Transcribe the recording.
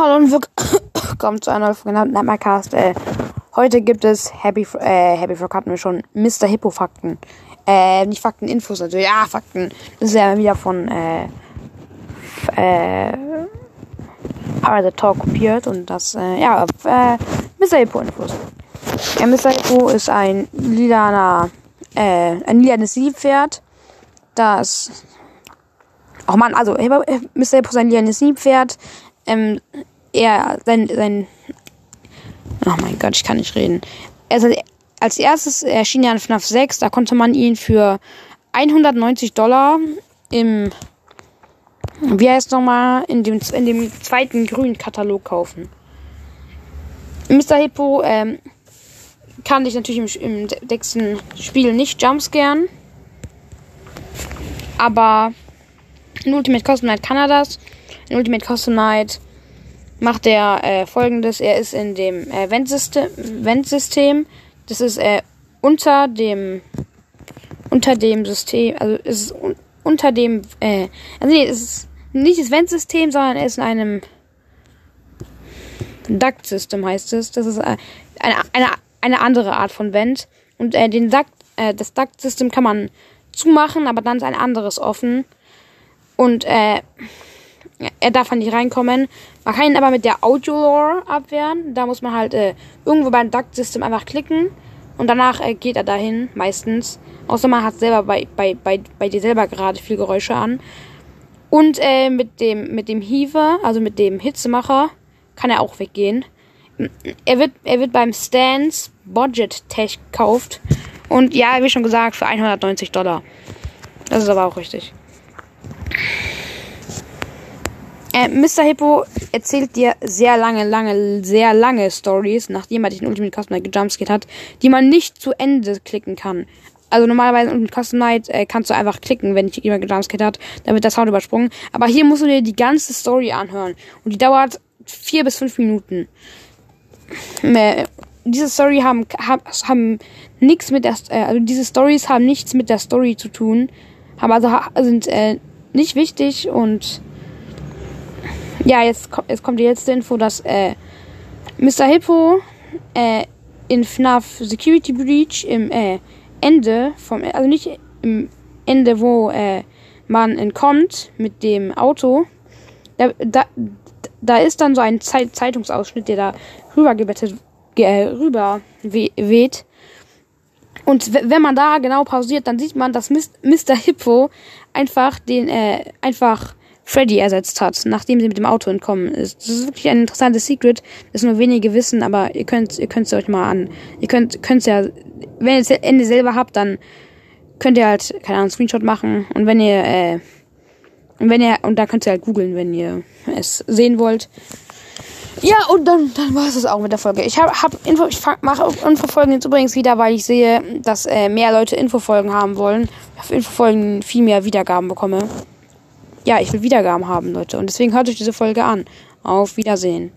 Hallo und willkommen zu einer neuen Folge Nightmarecast. Äh, heute gibt es Happy, äh, Happy Frog hatten wir schon, Mr. Hippo Fakten. Äh, nicht Fakten, Infos natürlich. Ja, Fakten. Das ist ja wieder von, äh, äh, Pirate Talk kopiert und das, äh, ja, äh, Mr. Hippo Infos. Ja, Mr. Hippo ist ein lilaner, äh, ein lilanes Siebpferd, das Oh man, also Mr. Hippo ist ein lilanes Siebpferd. Ähm, er, sein, sein, oh mein Gott, ich kann nicht reden. Also, als erstes erschien er in FNAF 6, da konnte man ihn für 190 Dollar im, wie heißt nochmal, in dem, in dem zweiten grünen Katalog kaufen. Mr. Hippo, ähm, kann dich natürlich im, im nächsten Spiel nicht jumpscaren. Aber in Ultimate Custom Night kann er das. In Ultimate Custom Night macht er äh, folgendes. Er ist in dem äh, Ventsystem. Das ist äh, unter dem unter dem System, also ist un unter dem, äh, also nee, es ist nicht das Ventsystem, sondern es ist in einem Duct System heißt es. Das ist äh, eine, eine, eine andere Art von Vent. Und äh, den Duct, äh, das Duct System kann man zumachen, aber dann ist ein anderes offen. Und äh, er darf halt nicht reinkommen. Man kann ihn aber mit der Audio Lore abwehren. Da muss man halt äh, irgendwo beim Duct System einfach klicken. Und danach äh, geht er dahin, meistens. Außer man hat selber bei, bei, bei, bei dir selber gerade viel Geräusche an. Und äh, mit dem, mit dem Heaver, also mit dem Hitzemacher, kann er auch weggehen. Er wird, er wird beim Stans Budget Tech gekauft. Und ja, wie schon gesagt, für 190 Dollar. Das ist aber auch richtig. Äh, Mr. Hippo erzählt dir sehr lange, lange, sehr lange Stories, nachdem er dich in Ultimate Custom Night gejumpscared hat, die man nicht zu Ende klicken kann. Also normalerweise in Ultimate Custom Night äh, kannst du einfach klicken, wenn dich jemand gejumpscared hat, dann wird der Sound übersprungen. Aber hier musst du dir die ganze Story anhören. Und die dauert vier bis fünf Minuten. Äh, diese Story haben, haben, haben nichts mit der, äh, also diese Stories haben nichts mit der Story zu tun, haben also sind äh, nicht wichtig und ja, jetzt, jetzt kommt die letzte Info, dass äh, Mr. Hippo äh, in FNAF Security Breach im äh, Ende vom, also nicht im Ende, wo äh, man entkommt mit dem Auto, da, da, da ist dann so ein Zeit Zeitungsausschnitt, der da rübergebettet, äh, rüber weht. Und wenn man da genau pausiert, dann sieht man, dass Mr. Hippo einfach den, äh, einfach Freddy ersetzt hat, nachdem sie mit dem Auto entkommen ist. Das ist wirklich ein interessantes Secret, das nur wenige wissen, aber ihr könnt, ihr könnt es euch mal an. Ihr könnt, könnt's ja, wenn ihr das Ende selber habt, dann könnt ihr halt, keine Ahnung, Screenshot machen und wenn ihr, äh, und wenn ihr, und da könnt ihr halt googeln, wenn ihr es sehen wollt. Ja, und dann, dann war es das auch mit der Folge. Ich habe hab Info, ich mache Infofolgen jetzt übrigens wieder, weil ich sehe, dass äh, mehr Leute Infofolgen haben wollen. Ich auf Infofolgen viel mehr Wiedergaben bekomme ja, ich will Wiedergaben haben, Leute. Und deswegen hört euch diese Folge an. Auf Wiedersehen.